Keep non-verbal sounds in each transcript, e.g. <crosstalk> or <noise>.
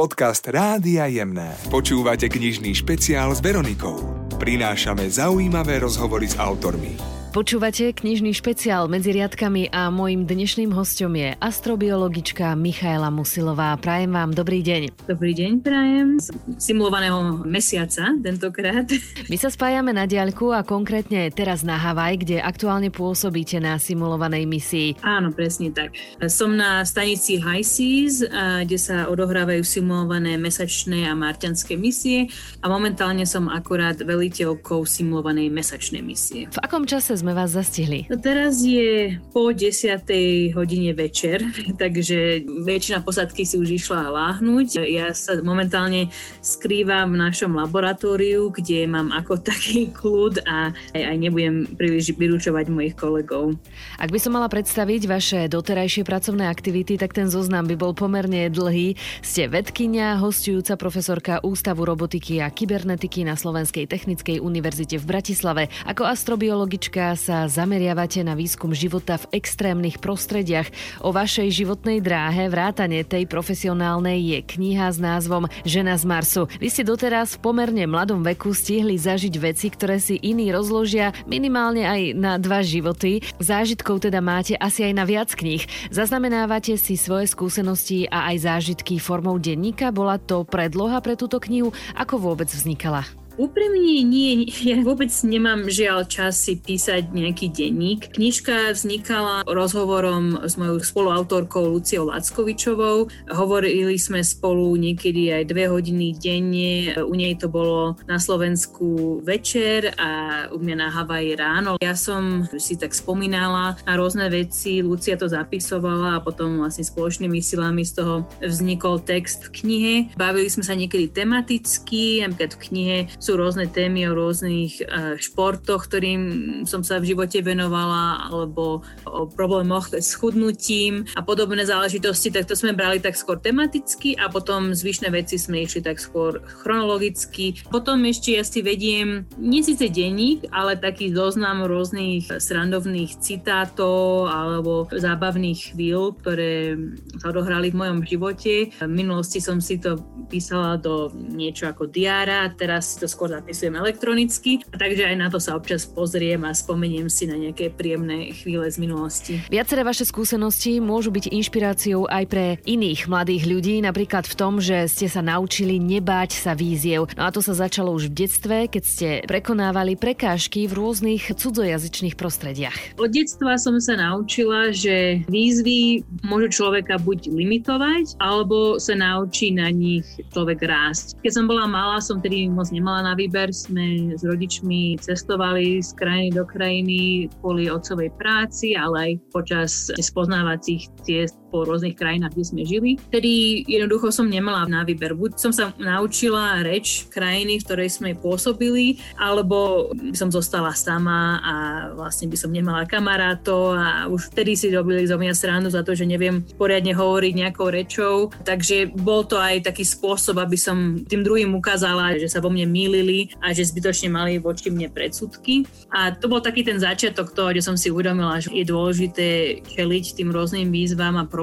Podcast Rádia Jemné. Počúvate knižný špeciál s Veronikou. Prinášame zaujímavé rozhovory s autormi. Počúvate knižný špeciál medzi riadkami a mojim dnešným hostom je astrobiologička Michaela Musilová. Prajem vám dobrý deň. Dobrý deň, prajem. Z simulovaného mesiaca tentokrát. My sa spájame na diaľku a konkrétne teraz na Havaj, kde aktuálne pôsobíte na simulovanej misii. Áno, presne tak. Som na stanici High Seas, kde sa odohrávajú simulované mesačné a marťanské misie a momentálne som akurát veliteľkou simulovanej mesačnej misie. V akom čase sme vás zastihli? No teraz je po 10. hodine večer, <laughs> takže väčšina posadky si už išla láhnuť. Ja sa momentálne skrývam v našom laboratóriu, kde mám ako <laughs> taký kľud a aj, aj nebudem príliš vyručovať mojich kolegov. Ak by som mala predstaviť vaše doterajšie pracovné aktivity, tak ten zoznam by bol pomerne dlhý. Ste vedkynia, hostujúca profesorka Ústavu robotiky a kybernetiky na Slovenskej technickej univerzite v Bratislave. Ako astrobiologička sa zameriavate na výskum života v extrémnych prostrediach. O vašej životnej dráhe vrátane tej profesionálnej je kniha s názvom Žena z Marsu. Vy ste doteraz v pomerne mladom veku stihli zažiť veci, ktoré si iní rozložia minimálne aj na dva životy. Zážitkov teda máte asi aj na viac kníh. Zaznamenávate si svoje skúsenosti a aj zážitky formou denníka? Bola to predloha pre túto knihu? Ako vôbec vznikala? Úprimne nie, ja vôbec nemám žiaľ čas si písať nejaký denník. Knižka vznikala rozhovorom s mojou spoluautorkou Luciou Lackovičovou. Hovorili sme spolu niekedy aj dve hodiny denne. U nej to bolo na Slovensku večer a u mňa na Havaji ráno. Ja som si tak spomínala na rôzne veci, Lucia to zapisovala a potom vlastne spoločnými silami z toho vznikol text v knihe. Bavili sme sa niekedy tematicky, napríklad v knihe sú rôzne témy o rôznych e, športoch, ktorým som sa v živote venovala, alebo o problémoch s chudnutím a podobné záležitosti, tak to sme brali tak skôr tematicky a potom zvyšné veci sme išli tak skôr chronologicky. Potom ešte ja si vediem, nie síce denník, ale taký zoznam rôznych srandovných citátov alebo zábavných chvíľ, ktoré sa odohrali v mojom živote. V minulosti som si to písala do niečo ako diára, teraz si to skôr zapisujem elektronicky, takže aj na to sa občas pozriem a spomeniem si na nejaké príjemné chvíle z minulosti. Viaceré vaše skúsenosti môžu byť inšpiráciou aj pre iných mladých ľudí, napríklad v tom, že ste sa naučili nebáť sa víziev. No a to sa začalo už v detstve, keď ste prekonávali prekážky v rôznych cudzojazyčných prostrediach. Od detstva som sa naučila, že výzvy môžu človeka buď limitovať, alebo sa naučí na nich človek rásť. Keď som bola malá, som tedy moc nemala na výber sme s rodičmi cestovali z krajiny do krajiny kvôli otcovej práci, ale aj počas spoznávacích ciest po rôznych krajinách, kde sme žili. Tedy jednoducho som nemala na výber. Buď som sa naučila reč krajiny, v ktorej sme pôsobili, alebo by som zostala sama a vlastne by som nemala kamarátov a už vtedy si robili zo mňa srandu za to, že neviem poriadne hovoriť nejakou rečou. Takže bol to aj taký spôsob, aby som tým druhým ukázala, že sa vo mne mýlili a že zbytočne mali voči mne predsudky. A to bol taký ten začiatok toho, že som si uvedomila, že je dôležité čeliť tým rôznym výzvam a problémom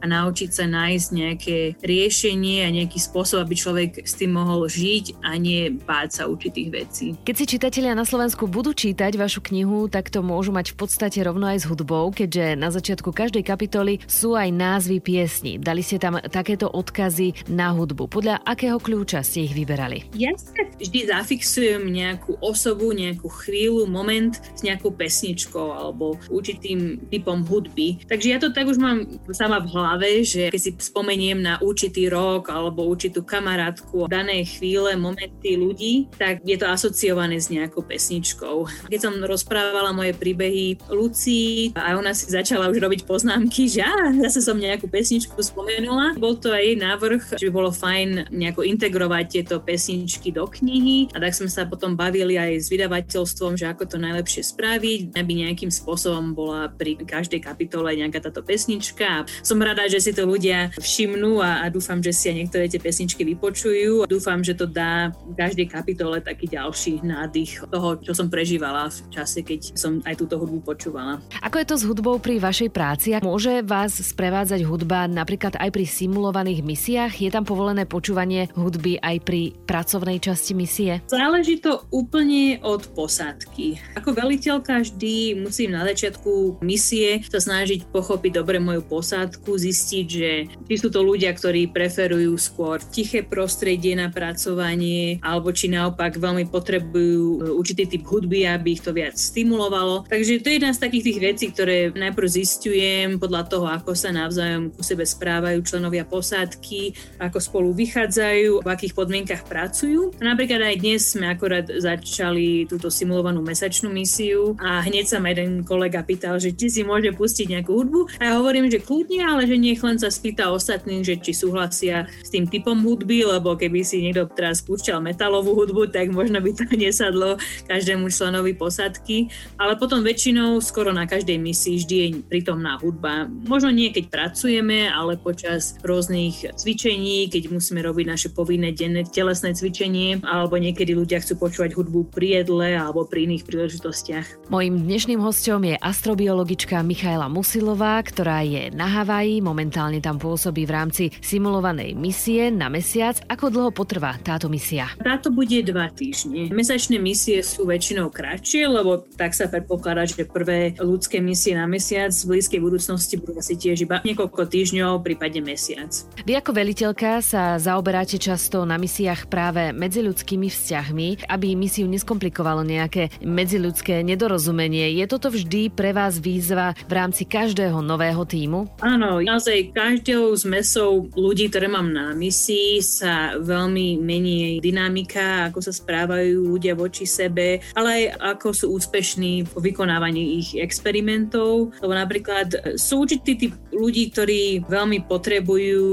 a naučiť sa nájsť nejaké riešenie a nejaký spôsob, aby človek s tým mohol žiť a nie báť sa určitých vecí. Keď si čitatelia na Slovensku budú čítať vašu knihu, tak to môžu mať v podstate rovno aj s hudbou, keďže na začiatku každej kapitoly sú aj názvy piesní. Dali ste tam takéto odkazy na hudbu. Podľa akého kľúča ste ich vyberali? Ja sa vždy zafixujem nejakú osobu, nejakú chvíľu, moment s nejakou pesničkou alebo určitým typom hudby. Takže ja to tak už mám sama v hlave, že keď si spomeniem na určitý rok alebo určitú kamarátku danej chvíle, momenty ľudí, tak je to asociované s nejakou pesničkou. Keď som rozprávala moje príbehy Lucii a ona si začala už robiť poznámky, že á, zase som nejakú pesničku spomenula. Bol to aj jej návrh, že by bolo fajn nejako integrovať tieto pesničky do knihy a tak sme sa potom bavili aj s vydavateľstvom, že ako to najlepšie spraviť, aby nejakým spôsobom bola pri každej kapitole nejaká táto pesnička pesnička. Som rada, že si to ľudia všimnú a, a dúfam, že si aj niektoré tie pesničky vypočujú. Dúfam, že to dá v každej kapitole taký ďalší nádych toho, čo som prežívala v čase, keď som aj túto hudbu počúvala. Ako je to s hudbou pri vašej práci? Môže vás sprevádzať hudba napríklad aj pri simulovaných misiách? Je tam povolené počúvanie hudby aj pri pracovnej časti misie? Záleží to úplne od posádky. Ako veliteľka vždy musím na začiatku misie sa snažiť pochopiť dobre moju posádku, zistiť, že či sú to ľudia, ktorí preferujú skôr tiché prostredie na pracovanie, alebo či naopak veľmi potrebujú určitý typ hudby, aby ich to viac stimulovalo. Takže to je jedna z takých tých vecí, ktoré najprv zistujem podľa toho, ako sa navzájom ku sebe správajú členovia posádky, ako spolu vychádzajú, v akých podmienkach pracujú. Napríklad aj dnes sme akorát začali túto simulovanú mesačnú misiu a hneď sa ma jeden kolega pýtal, že či si môže pustiť nejakú hudbu a ja hovorím, že kľudne, ale že nech len sa spýta ostatných, že či súhlasia s tým typom hudby, lebo keby si niekto teraz púšťal metalovú hudbu, tak možno by to <laughs> nesadlo každému členovi posádky. Ale potom väčšinou skoro na každej misii vždy je prítomná hudba. Možno nie keď pracujeme, ale počas rôznych cvičení, keď musíme robiť naše povinné denné telesné cvičenie, alebo niekedy ľudia chcú počúvať hudbu pri jedle alebo pri iných príležitostiach. Mojím dnešným hostom je astrobiologička Michaela Musilová, ktorá je na Havaji, momentálne tam pôsobí v rámci simulovanej misie na mesiac. Ako dlho potrvá táto misia? Táto bude dva týždne. Mesačné misie sú väčšinou kratšie, lebo tak sa predpokladá, že prvé ľudské misie na mesiac v blízkej budúcnosti budú asi tiež iba niekoľko týždňov, prípadne mesiac. Vy ako veliteľka sa zaoberáte často na misiách práve medziľudskými vzťahmi, aby misiu neskomplikovalo nejaké medziľudské nedorozumenie. Je toto vždy pre vás výzva v rámci každého nového týmu? Áno, naozaj každou z mesou ľudí, ktoré mám na misii, sa veľmi mení dynamika, ako sa správajú ľudia voči sebe, ale aj ako sú úspešní v vykonávaní ich experimentov. Lebo napríklad sú určitý typ ľudí, ktorí veľmi potrebujú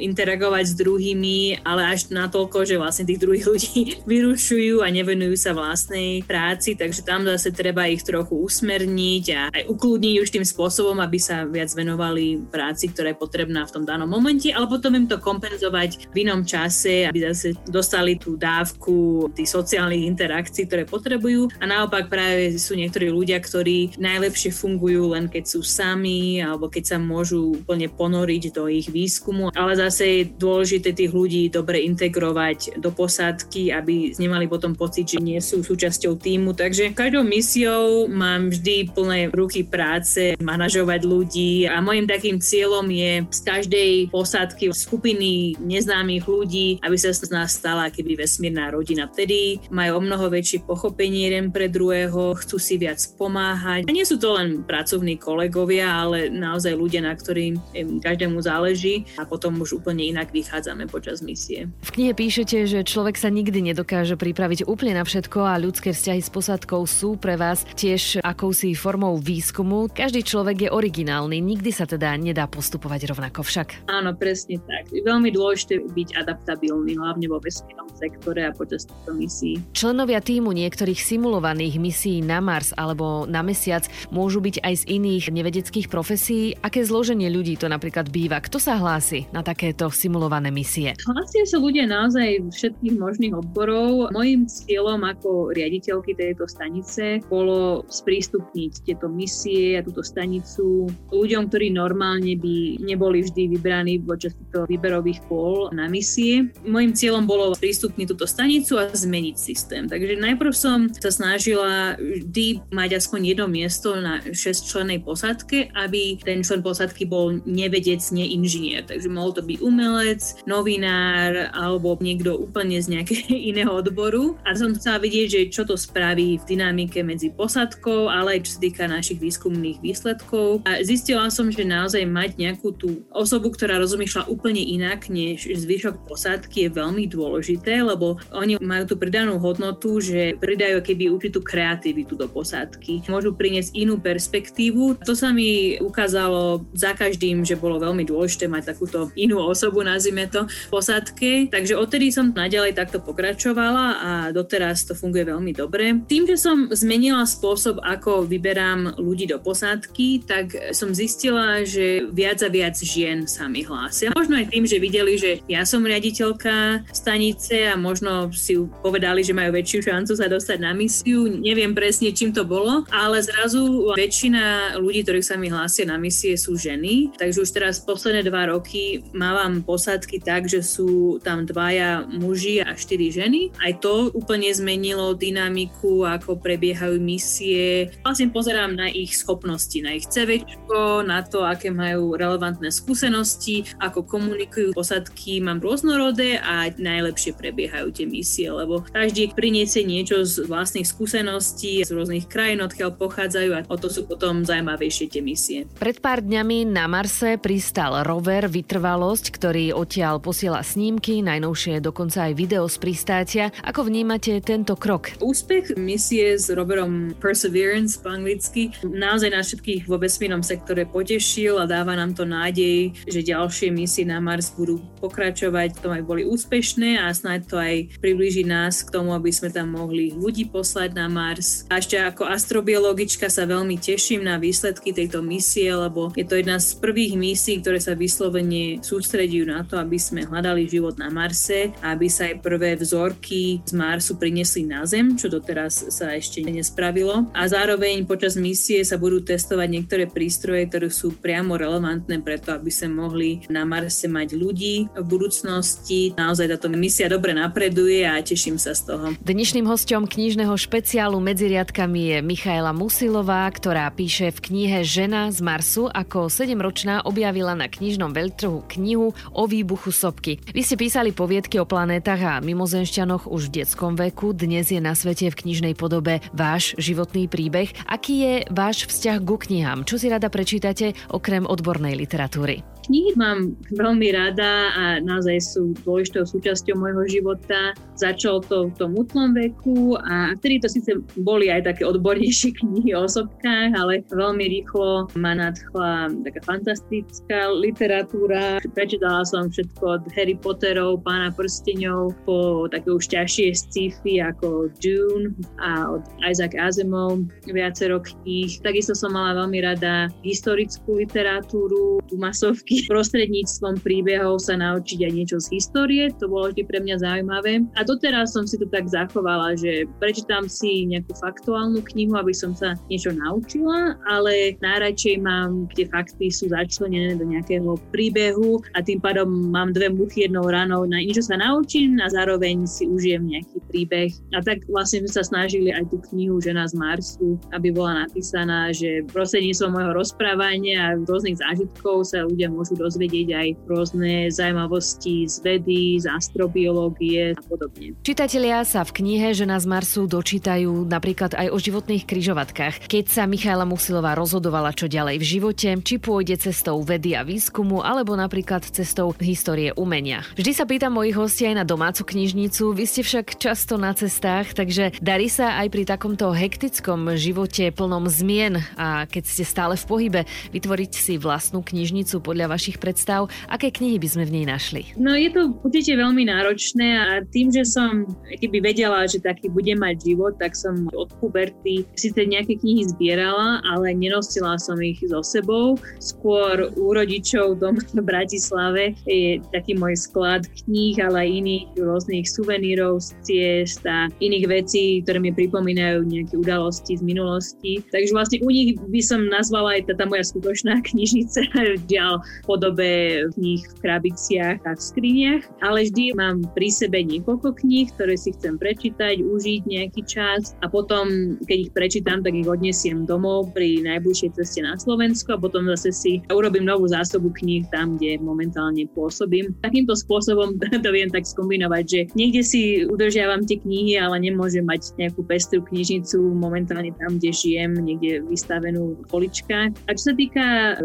interagovať s druhými, ale až natoľko, že vlastne tých druhých ľudí <laughs> vyrušujú a nevenujú sa vlastnej práci, takže tam zase treba ich trochu usmerniť a aj ukludniť už tým spôsobom, aby sa viac venovali práci, ktorá je potrebná v tom danom momente, ale potom im to kompenzovať v inom čase, aby zase dostali tú dávku tých sociálnych interakcií, ktoré potrebujú a naopak práve sú niektorí ľudia, ktorí najlepšie fungujú len keď sú sami alebo keď sa môžu úplne ponoriť do ich výskumu, ale zase je dôležité tých ľudí dobre integrovať do posádky, aby nemali potom pocit, že nie sú súčasťou týmu. Takže každou misiou mám vždy plné ruky práce, manažovať ľudí a môjim takým cieľom je z každej posádky skupiny neznámych ľudí, aby sa z nás stala keby vesmírna rodina. Vtedy majú o mnoho väčšie pochopenie jeden pre druhého, chcú si viac pomáhať. A nie sú to len pracovní kolegovia, ale naozaj ľudia, na ktorým každému záleží a potom už úplne inak vychádzame počas misie. V knihe píšete, že človek sa nikdy nedokáže pripraviť úplne na všetko a ľudské vzťahy s posadkou sú pre vás tiež akousi formou výskumu. Každý človek je originálny, nikdy sa teda nedá postupovať rovnako však. Áno, presne tak. Je veľmi dôležité byť adaptabilný, hlavne vo vesmírnom sektore a počas týchto misií. Členovia týmu niektorých simulovaných misií na Mars alebo na Mesiac môžu byť aj z iných nevedeckých profesí. Aké zloženie ľudí to napríklad býva? Kto sa hlási na takéto simulované misie? Hlásia sa ľudia naozaj všetkých možných odborov. Mojím cieľom ako riaditeľky tejto stanice bolo sprístupniť tieto misie a túto stanicu ľuďom, ktorí normálne by neboli vždy vybraní počas týchto výberových kôl na misie. Mojím cieľom bolo sprístupniť túto stanicu a zmeniť systém. Takže najprv som sa snažila vždy mať aspoň jedno miesto na 6 člennej posádke, aby ten člen posádky bol nevedec, nie inžinier. Takže mohol to byť umelec, novinár alebo niekto úplne z nejakého <laughs> iného odboru. A som chcela vidieť, že čo to spraví v dynamike medzi posádkou, ale aj čo sa týka našich výskumných výsledkov. A zistila som, že naozaj mať nejakú tú osobu, ktorá rozmýšľa úplne inak než zvyšok posádky je veľmi dôležité, lebo oni majú tú pridanú hodnotu, že pridajú keby určitú kreativitu do posádky. Môžu priniesť inú perspektívu. To sa mi ukázalo za každým, že bolo veľmi dôležité mať takúto inú osobu, nazvime to, v posádke. Takže odtedy som naďalej takto pokračovala a doteraz to funguje veľmi dobre. Tým, že som zmenila spôsob, ako vyberám ľudí do posádky, tak som zistila, že viac a viac žien sa mi hlásia. Možno aj tým, že videli, že ja som riaditeľka stanice a možno si povedali, že majú väčšiu šancu sa dostať na misiu. Neviem presne, čím to bolo, ale zrazu väčšina ľudí, ktorých sa mi hlásia na misie, sú ženy. Takže už teraz posledné dva roky mávam posádky tak, že sú tam dvaja muži a štyri ženy. Aj to úplne zmenilo dynamiku, ako prebiehajú misie. Vlastne pozerám na ich schopnosti, na ich CVčko, na to, aké majú relevantné skúsenosti, ako komunikujú posádky, mám rôznorodé a najlepšie prebiehajú tie misie, lebo každý priniesie niečo z vlastných skúseností, z rôznych krajín, odkiaľ pochádzajú a o to sú potom zaujímavejšie tie misie. Pred pár dňami na Marse pristal rover Vytrvalosť, ktorý odtiaľ posiela snímky, najnovšie dokonca aj video z pristátia. Ako vnímate tento krok? Úspech misie s roverom Perseverance po anglicky naozaj nás všetkých vo vesmírnom sektore potešil a dáva nám to nádej, že ďalšie misie na Mars budú pokračovať, to aj boli úspešné a snáď to aj priblíži nás k tomu, aby sme tam mohli ľudí poslať na Mars. A ešte ako astrobiologička sa veľmi teším na výsledky tejto misie, lebo je to jedna z prvých misií, ktoré sa vyslovene sústredujú na to, aby sme hľadali život na Marse a aby sa aj prvé vzorky z Marsu priniesli na Zem, čo doteraz sa ešte nespravilo. A zároveň počas misie sa budú testovať niektoré prístroje, ktoré sú priamo relevantné preto, aby sme mohli na Marse mať ľudí v budúcnosti. Naozaj táto misia dobre napreduje a teším sa z toho. Dnešným hostom knižného špeciálu medzi riadkami je Michaela Musilová, ktorá píše v knihe Žena z Marsu, ako 7-ročná objavila na knižnom veľtrhu knihu o výbuchu sopky. Vy ste písali poviedky o planétach a mimozenšťanoch už v detskom veku, dnes je na svete v knižnej podobe váš životný príbeh. Aký je váš vzťah ku knihám? Čo si rada prečítate okrem odbornej literatúry? Knihy mám veľmi rada a naozaj sú dôležitou súčasťou môjho života. Začal to v tom útlom veku a vtedy to síce boli aj také odbornejšie <laughs> knihy o osobkách, ale veľmi rýchlo ma nadchla taká fantastická literatúra. Prečítala som všetko od Harry Potterov, Pána prsteňov po také už ťažšie sci-fi ako Dune a od Isaac Asimov viacero kníh. Takisto som mala veľmi rada historickú literatúru, masovky <laughs> prostredníctvom príbehov sa naučiť aj niečo z histórie, to bolo vždy pre mňa zaujímavé. A doteraz som si to tak zachovala, že prečítam si nejakú faktuálnu knihu, aby som sa niečo naučila, ale najradšej mám, kde fakty sú začlenené do nejakého príbehu a tým pádom mám dve muchy jednou ranou, na niečo sa naučím a zároveň si užijem nejaký príbeh. A tak vlastne sme sa snažili aj tú knihu Žena z Marsu, aby bola napísaná, že prostredníctvom môjho rozprávania a rôznych zážitkov sa ľudia môžu dozvedieť aj rôzne zaujímavosti z vedy, z astrobiológie a podobne. Čitatelia sa v knihe Žena z Marsu dočítajú napríklad aj o životných kryžovatkách. Keď sa Michaela Musilová rozhodovala, čo ďalej v živote, či pôjde cestou vedy a výskumu, alebo napríklad cestou histórie umenia. Vždy sa pýtam mojich hostí aj na domácu knižnicu, vy ste však často na cestách, takže darí sa aj pri takomto hektickom živote plnom zmien a keď ste stále v pohybe, vytvoriť si vlastnú knižnicu podľa vašich predstav, aké knihy by sme v nej našli? No je to určite veľmi náročné a tým, že som keby vedela, že taký bude mať život, tak som od puberty síce nejaké knihy zbierala, ale nenosila som ich so sebou. Skôr u rodičov doma v Bratislave je taký môj sklad kníh, ale aj iných rôznych suvenírov z ciest a iných vecí, ktoré mi pripomínajú nejaké udalosti z minulosti. Takže vlastne u nich by som nazvala aj tá, tá moja skutočná knižnica, <laughs> ďal podobe kníh v krabiciach a v skriniach, ale vždy mám pri sebe niekoľko kníh, ktoré si chcem prečítať, užiť nejaký čas a potom, keď ich prečítam, tak ich odnesiem domov pri najbližšej ceste na Slovensku a potom zase si urobím novú zásobu kníh tam, kde momentálne pôsobím. Takýmto spôsobom <laughs> to viem tak skombinovať, že niekde si udržiavam tie knihy, ale nemôžem mať nejakú pestru knižnicu momentálne tam, kde žijem, niekde vystavenú v poličkách. A čo sa týka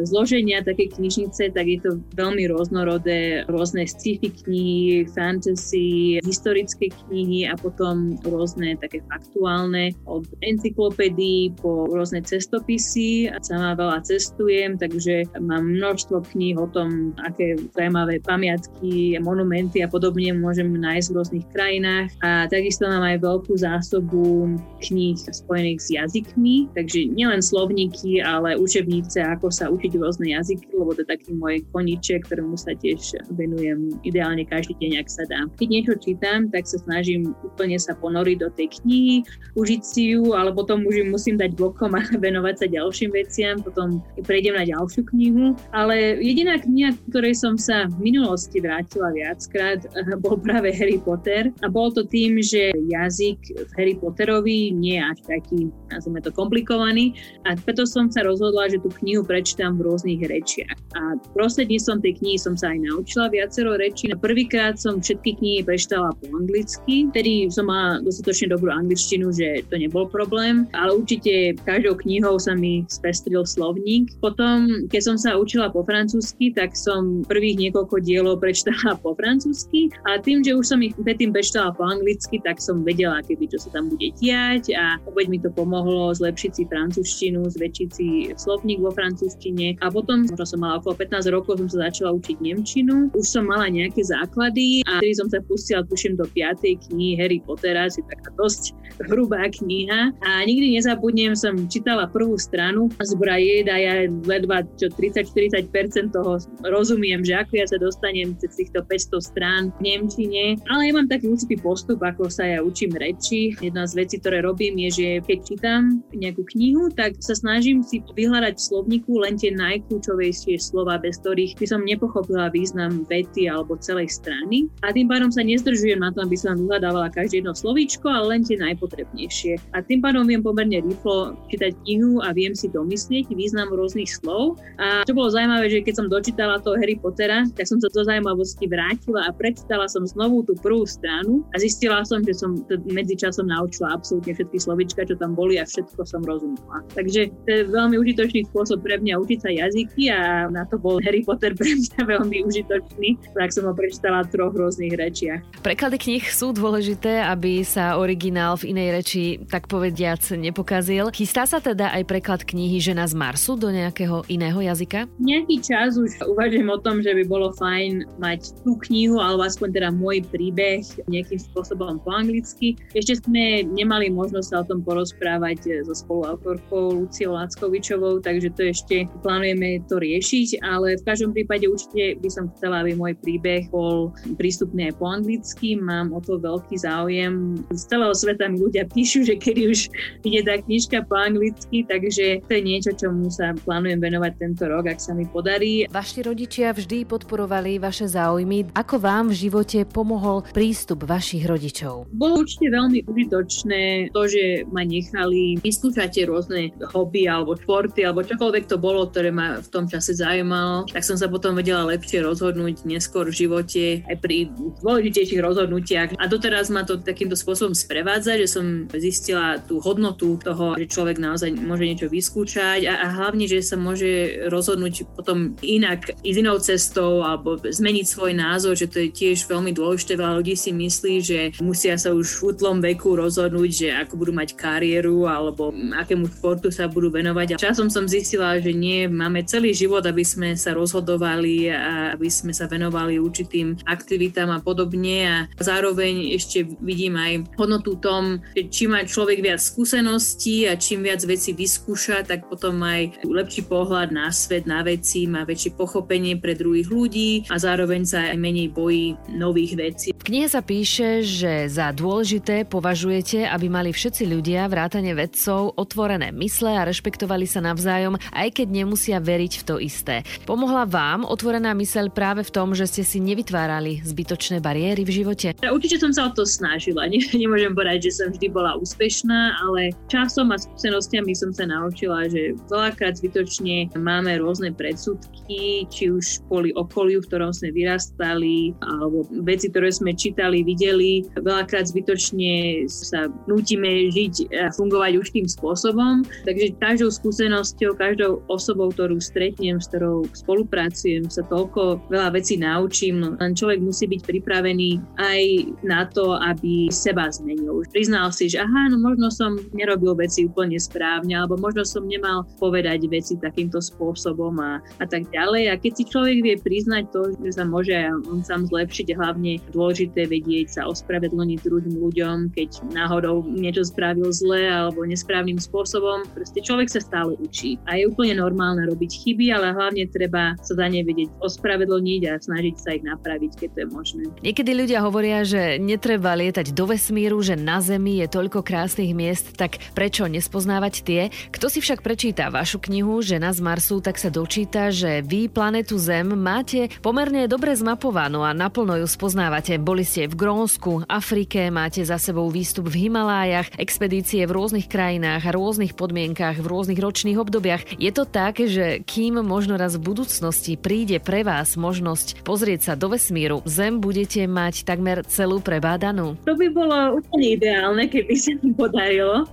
zloženia takej knižnice, tak je to veľmi rôznorodé, rôzne sci-fi knihy, fantasy, historické knihy a potom rôzne také faktuálne od encyklopédií po rôzne cestopisy. Sama veľa cestujem, takže mám množstvo kníh o tom, aké zaujímavé pamiatky, monumenty a podobne môžem nájsť v rôznych krajinách. A takisto mám aj veľkú zásobu kníh spojených s jazykmi, takže nielen slovníky, ale učebnice, ako sa učiť rôzne jazyky, lebo to je taký môj koniček, ktorému sa tiež venujem ideálne každý deň, ak sa dá. Keď niečo čítam, tak sa snažím úplne sa ponoriť do tej knihy, užiť si ju, ale potom už ju musím dať bokom a <laughs> venovať sa ďalším veciam, potom prejdem na ďalšiu knihu. Ale jediná kniha, ktorej som sa v minulosti vrátila viackrát, <laughs> bol práve Harry Potter a bol to tým, že jazyk Harry Potterovi nie je až taký, nazvime to, komplikovaný a preto som sa rozhodla, že tú knihu prečítam v rôznych rečiach. A prostredníctvom tej knihy som sa aj naučila viacero rečí. Prvýkrát som všetky knihy prečítala po anglicky, tedy som mala dostatočne dobrú angličtinu, že to nebol problém, ale určite každou knihou sa mi spestril slovník. Potom, keď som sa učila po francúzsky, tak som prvých niekoľko dielov prečítala po francúzsky a tým, že už som ich predtým prečítala po anglicky, tak som vedela, keby čo sa tam bude diať a opäť mi to pomohlo zlepšiť si francúzštinu, zväčšiť si slovník vo francúzštine a potom, možno som mala okolo 15 rokov, som sa začala učiť nemčinu. Už som mala nejaké základy a vtedy som sa pustila, tuším, do 5. knihy Harry Pottera, si taká dosť hrubá kniha a nikdy nezabudnem, som čítala prvú stranu a zbra jed a ja ledva čo 30-40% toho rozumiem, že ako ja sa dostanem cez týchto 500 strán v Nemčine. Ale ja mám taký určitý postup, ako sa ja učím reči. Jedna z vecí, ktoré robím, je, že keď čítam nejakú knihu, tak sa snažím si vyhľadať v slovníku len tie najkľúčovejšie slova, bez ktorých by som nepochopila význam vety alebo celej strany. A tým pádom sa nezdržujem na to, aby som vyhľadávala každé jedno slovíčko, ale len tie najpotrebnejšie. A tým pádom viem pomerne rýchlo čítať knihu a viem si domyslieť význam rôznych slov. A čo bolo zaujímavé, že keď som dočítala toho Harry Pottera, tak som sa do zaujímavosti vrátila a prečítala som znovu tú prvú stranu a zistila som, že som medzičasom naučila absolútne všetky slovička, čo tam boli a všetko som rozumela. Takže to je veľmi užitočný spôsob pre mňa učiť sa jazyky a na to bol Harry Potter pre mňa <laughs> veľmi užitočný, tak som ho prečítala v troch rôznych rečiach. Preklady knih sú dôležité, aby sa originál v inej reči, tak povediac, nepokazil. Chystá sa teda aj preklad knihy Žena z Marsu do nejakého iného jazyka? Nejaký čas už uvažujem o tom, že by bolo fajn mať tú knihu, alebo aspoň teda môj príbeh nejakým spôsobom po anglicky. Ešte sme nemali možnosť sa o tom porozprávať so spoluautorkou Luciou Lackovičovou, takže to ešte plánujeme to riešiť, ale v každom prípade určite by som chcela, aby môj príbeh bol prístupný aj po anglicky. Mám o to veľký záujem. Z celého sveta mi ľudia píšu, že kedy už ide tá knižka po anglicky, takže to je niečo, čomu sa plánujem venovať tento rok, ak sa mi podarí. Vaši rodičia vždy podporovali vaše záujmy. Ako vám v živote pomohol prístup vašich rodičov? Bolo určite veľmi užitočné to, že ma nechali vyskúšať rôzne hobby alebo športy alebo čokoľvek to bolo, ktoré ma v tom čase zaujímalo. Tak som sa potom vedela lepšie rozhodnúť neskôr v živote aj pri dôležitejších rozhodnutiach. A doteraz ma to takýmto spôsobom sprevádza, že som zistila tú hodnotu toho, že človek naozaj môže niečo vyskúšať a, a hlavne, že sa môže rozhodnúť potom inak, inou cestou alebo zmeniť svoj názor, že to je tiež veľmi dôležité. Veľa ľudí si myslí, že musia sa už v útlom veku rozhodnúť, že ako budú mať kariéru alebo akému športu sa budú venovať. A časom som zistila, že nie, máme celý život, aby sme sa rozhodovali a aby sme sa venovali určitým aktivitám a podobne. A zároveň ešte vidím aj hodnotu tom, že čím má človek viac skúseností a čím viac vecí vyskúša, tak potom aj lepší pohľad na svet, na veci, má väčšie pochopenie pre druhých ľudí a zároveň sa aj menej bojí nových vecí. V knihe sa píše, že za dôležité považujete, aby mali všetci ľudia, vrátane vedcov, otvorené mysle a rešpektovali sa navzájom, aj keď nemusia veriť v to isté. Pomohla vám otvorená myseľ práve v tom, že ste si nevytvárali zbytočné bariéry v živote? Určite som sa o to snažila. <laughs> Nemôžem povedať, že som vždy bola úspešná, ale časom a skúsenostiami som sa naučila, že veľakrát zbytočne máme rôzne predsudky, či už kvôli okoliu, v ktorom sme vyrastali, alebo veci, ktoré sme čítali, videli. Veľakrát zbytočne sa nutíme žiť a fungovať už tým spôsobom. Takže každou skúsenosťou, každou osobou, ktorú stretnem, s ktorou spolupracujem, sa toľko veľa vecí naučím, len človek musí byť pripravený aj na to, aby seba zmenil. Priznal si, že aha, no možno som nerobil veci úplne správne, alebo možno som nemal povedať veci takýmto spôsobom a, a tak ďalej. A keď si človek vie priznať to, že sa môže on sám zlepšiť, hlavne dôležité vedieť sa ospravedlniť druhým ľuďom, keď náhodou niečo spravil zle alebo nesprávnym spôsobom. Proste človek sa stále učí. A je úplne normálne robiť chyby, ale hlavne treba sa za ne vedieť ospravedlniť a snažiť sa ich napraviť, keď to je možné. Niekedy ľudia hovoria, že netreba lietať do vesmíru, že na Zemi je toľko krásnych miest, tak prečo nespoznávať tie? Kto si však prečíta vašu knihu Žena z Marsu, tak sa dočíta, že vy planetu Zem máte pomerne dobre zmapovanú a naplno ju spoznávate. Boli ste v Grónsku, Afrike, máte za sebou výstup v Himalájach, expedície v rôznych krajinách a rôznych podmienkach v rôznych ročných obdobiach. Je to tak, že kým možno raz v budúcnosti príde pre vás možnosť pozrieť sa do vesmíru, Zem budete mať takmer celú prebádanú? To by bolo úplne ideálne, keby sa mi podarilo.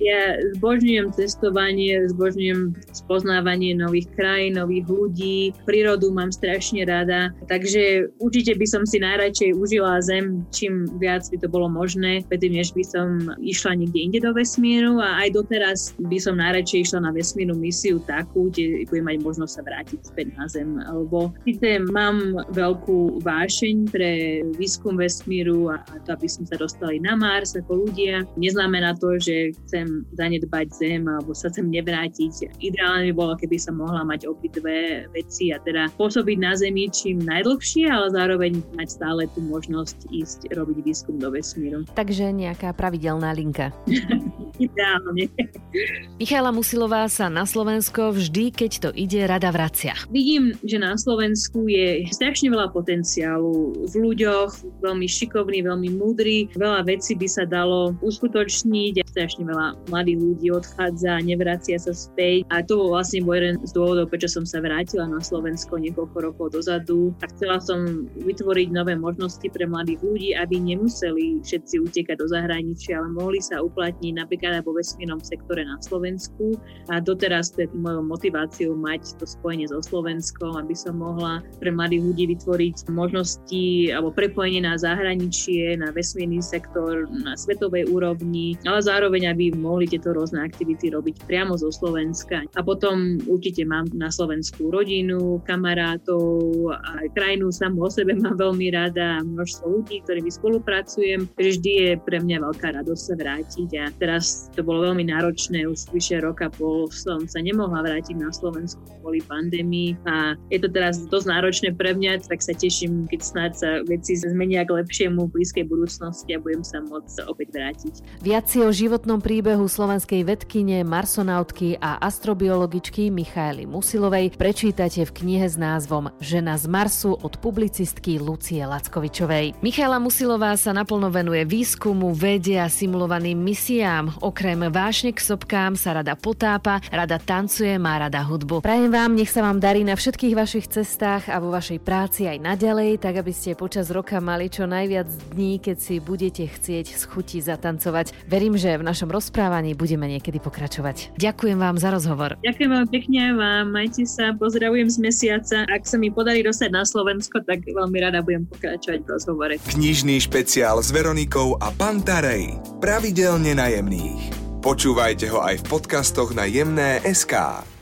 ja zbožňujem cestovanie, zbožňujem spoznávanie nových krajín, nových ľudí, prírodu mám strašne rada, takže určite by som si najradšej užila Zem, čím viac by to bolo možné, predtým než by som išla niekde inde do vesmíru a aj doteraz by som najradšej išla na vesmírnu misiu takú, kde budem mať možnosť sa vrátiť späť na Zem. Lebo síce mám veľkú vášeň pre výskum vesmíru a to, aby sme sa dostali na Mars ako ľudia. Neznamená to, že chcem zanedbať Zem alebo sa chcem nevrátiť. Ideálne by bolo, keby sa mohla mať obidve veci a teda pôsobiť na Zemi čím najdlhšie, ale zároveň mať stále tú možnosť ísť robiť výskum do vesmíru. Takže nejaká pravidelná linka. <laughs> Ideálne. Michála Musilová sa na Slovensko vždy, keď to ide, rada vracia. Vidím, že na Slovensku je strašne veľa potenciálu v ľuďoch, veľmi šikovný, veľmi múdry, veľa vecí by sa dalo uskutočniť, strašne veľa mladých ľudí odchádza, nevracia sa späť a to bol vlastne bol jeden z dôvodov, prečo som sa vrátila na Slovensko niekoľko rokov dozadu a chcela som vytvoriť nové možnosti pre mladých ľudí, aby nemuseli všetci utekať do zahraničia, ale mohli sa uplatniť napríklad aj vo vesmírnom sektore na Slovensku a doteraz to je mojou motiváciou mať to spojenie so Slovenskom, aby som mohla pre mladých ľudí vytvoriť možnosti alebo prepojenie na zahraničie, na vesmírny sektor, na svetovej úrovni, ale zároveň, aby mohli tieto rôzne aktivity robiť priamo zo Slovenska. A potom určite mám na Slovensku rodinu, kamarátov a krajinu samú o sebe mám veľmi rada a množstvo ľudí, ktorými spolupracujem. Vždy je pre mňa veľká radosť sa vrátiť a teraz to bolo veľmi náročné, už vyše roka pol som sa nemohla vrátiť na Slovensku kvôli pandémii a je to teraz dosť náročné pre mňa, tak sa teším, keď snáď sa veci zmenia k lepšiemu v blízkej budúcnosti a budem sa môcť opäť vrátiť. Viac si o životnom príbehu slovenskej vedkyne, marsonautky a astrobiologičky Michaely Musilovej prečítate v knihe s názvom Žena z Marsu od publicistky Lucie Lackovičovej. Michaela Musilová sa naplno venuje výskumu, vede a simulovaným misiám. Okrem vášne k sopkám sa rada potápa, rada tancuje, má rada hudbu. Prajem vám, nech sa vám darí na všetkých vašich cestách a vo vašej práci aj naďalej, tak aby ste počas roka mali čo najviac dní, keď si budete chcieť schutiť zatancovať. Verím, že v našom rozprávaní budeme niekedy pokračovať. Ďakujem vám za rozhovor. Ďakujem vám pekne vám, majte sa, pozdravujem z mesiaca. Ak sa mi podarí dostať na Slovensko, tak veľmi rada budem pokračovať v rozhovore. Knižný špeciál s Veronikou a Pantarej. Pravidelne najemných. Počúvajte ho aj v podcastoch na jemné.sk.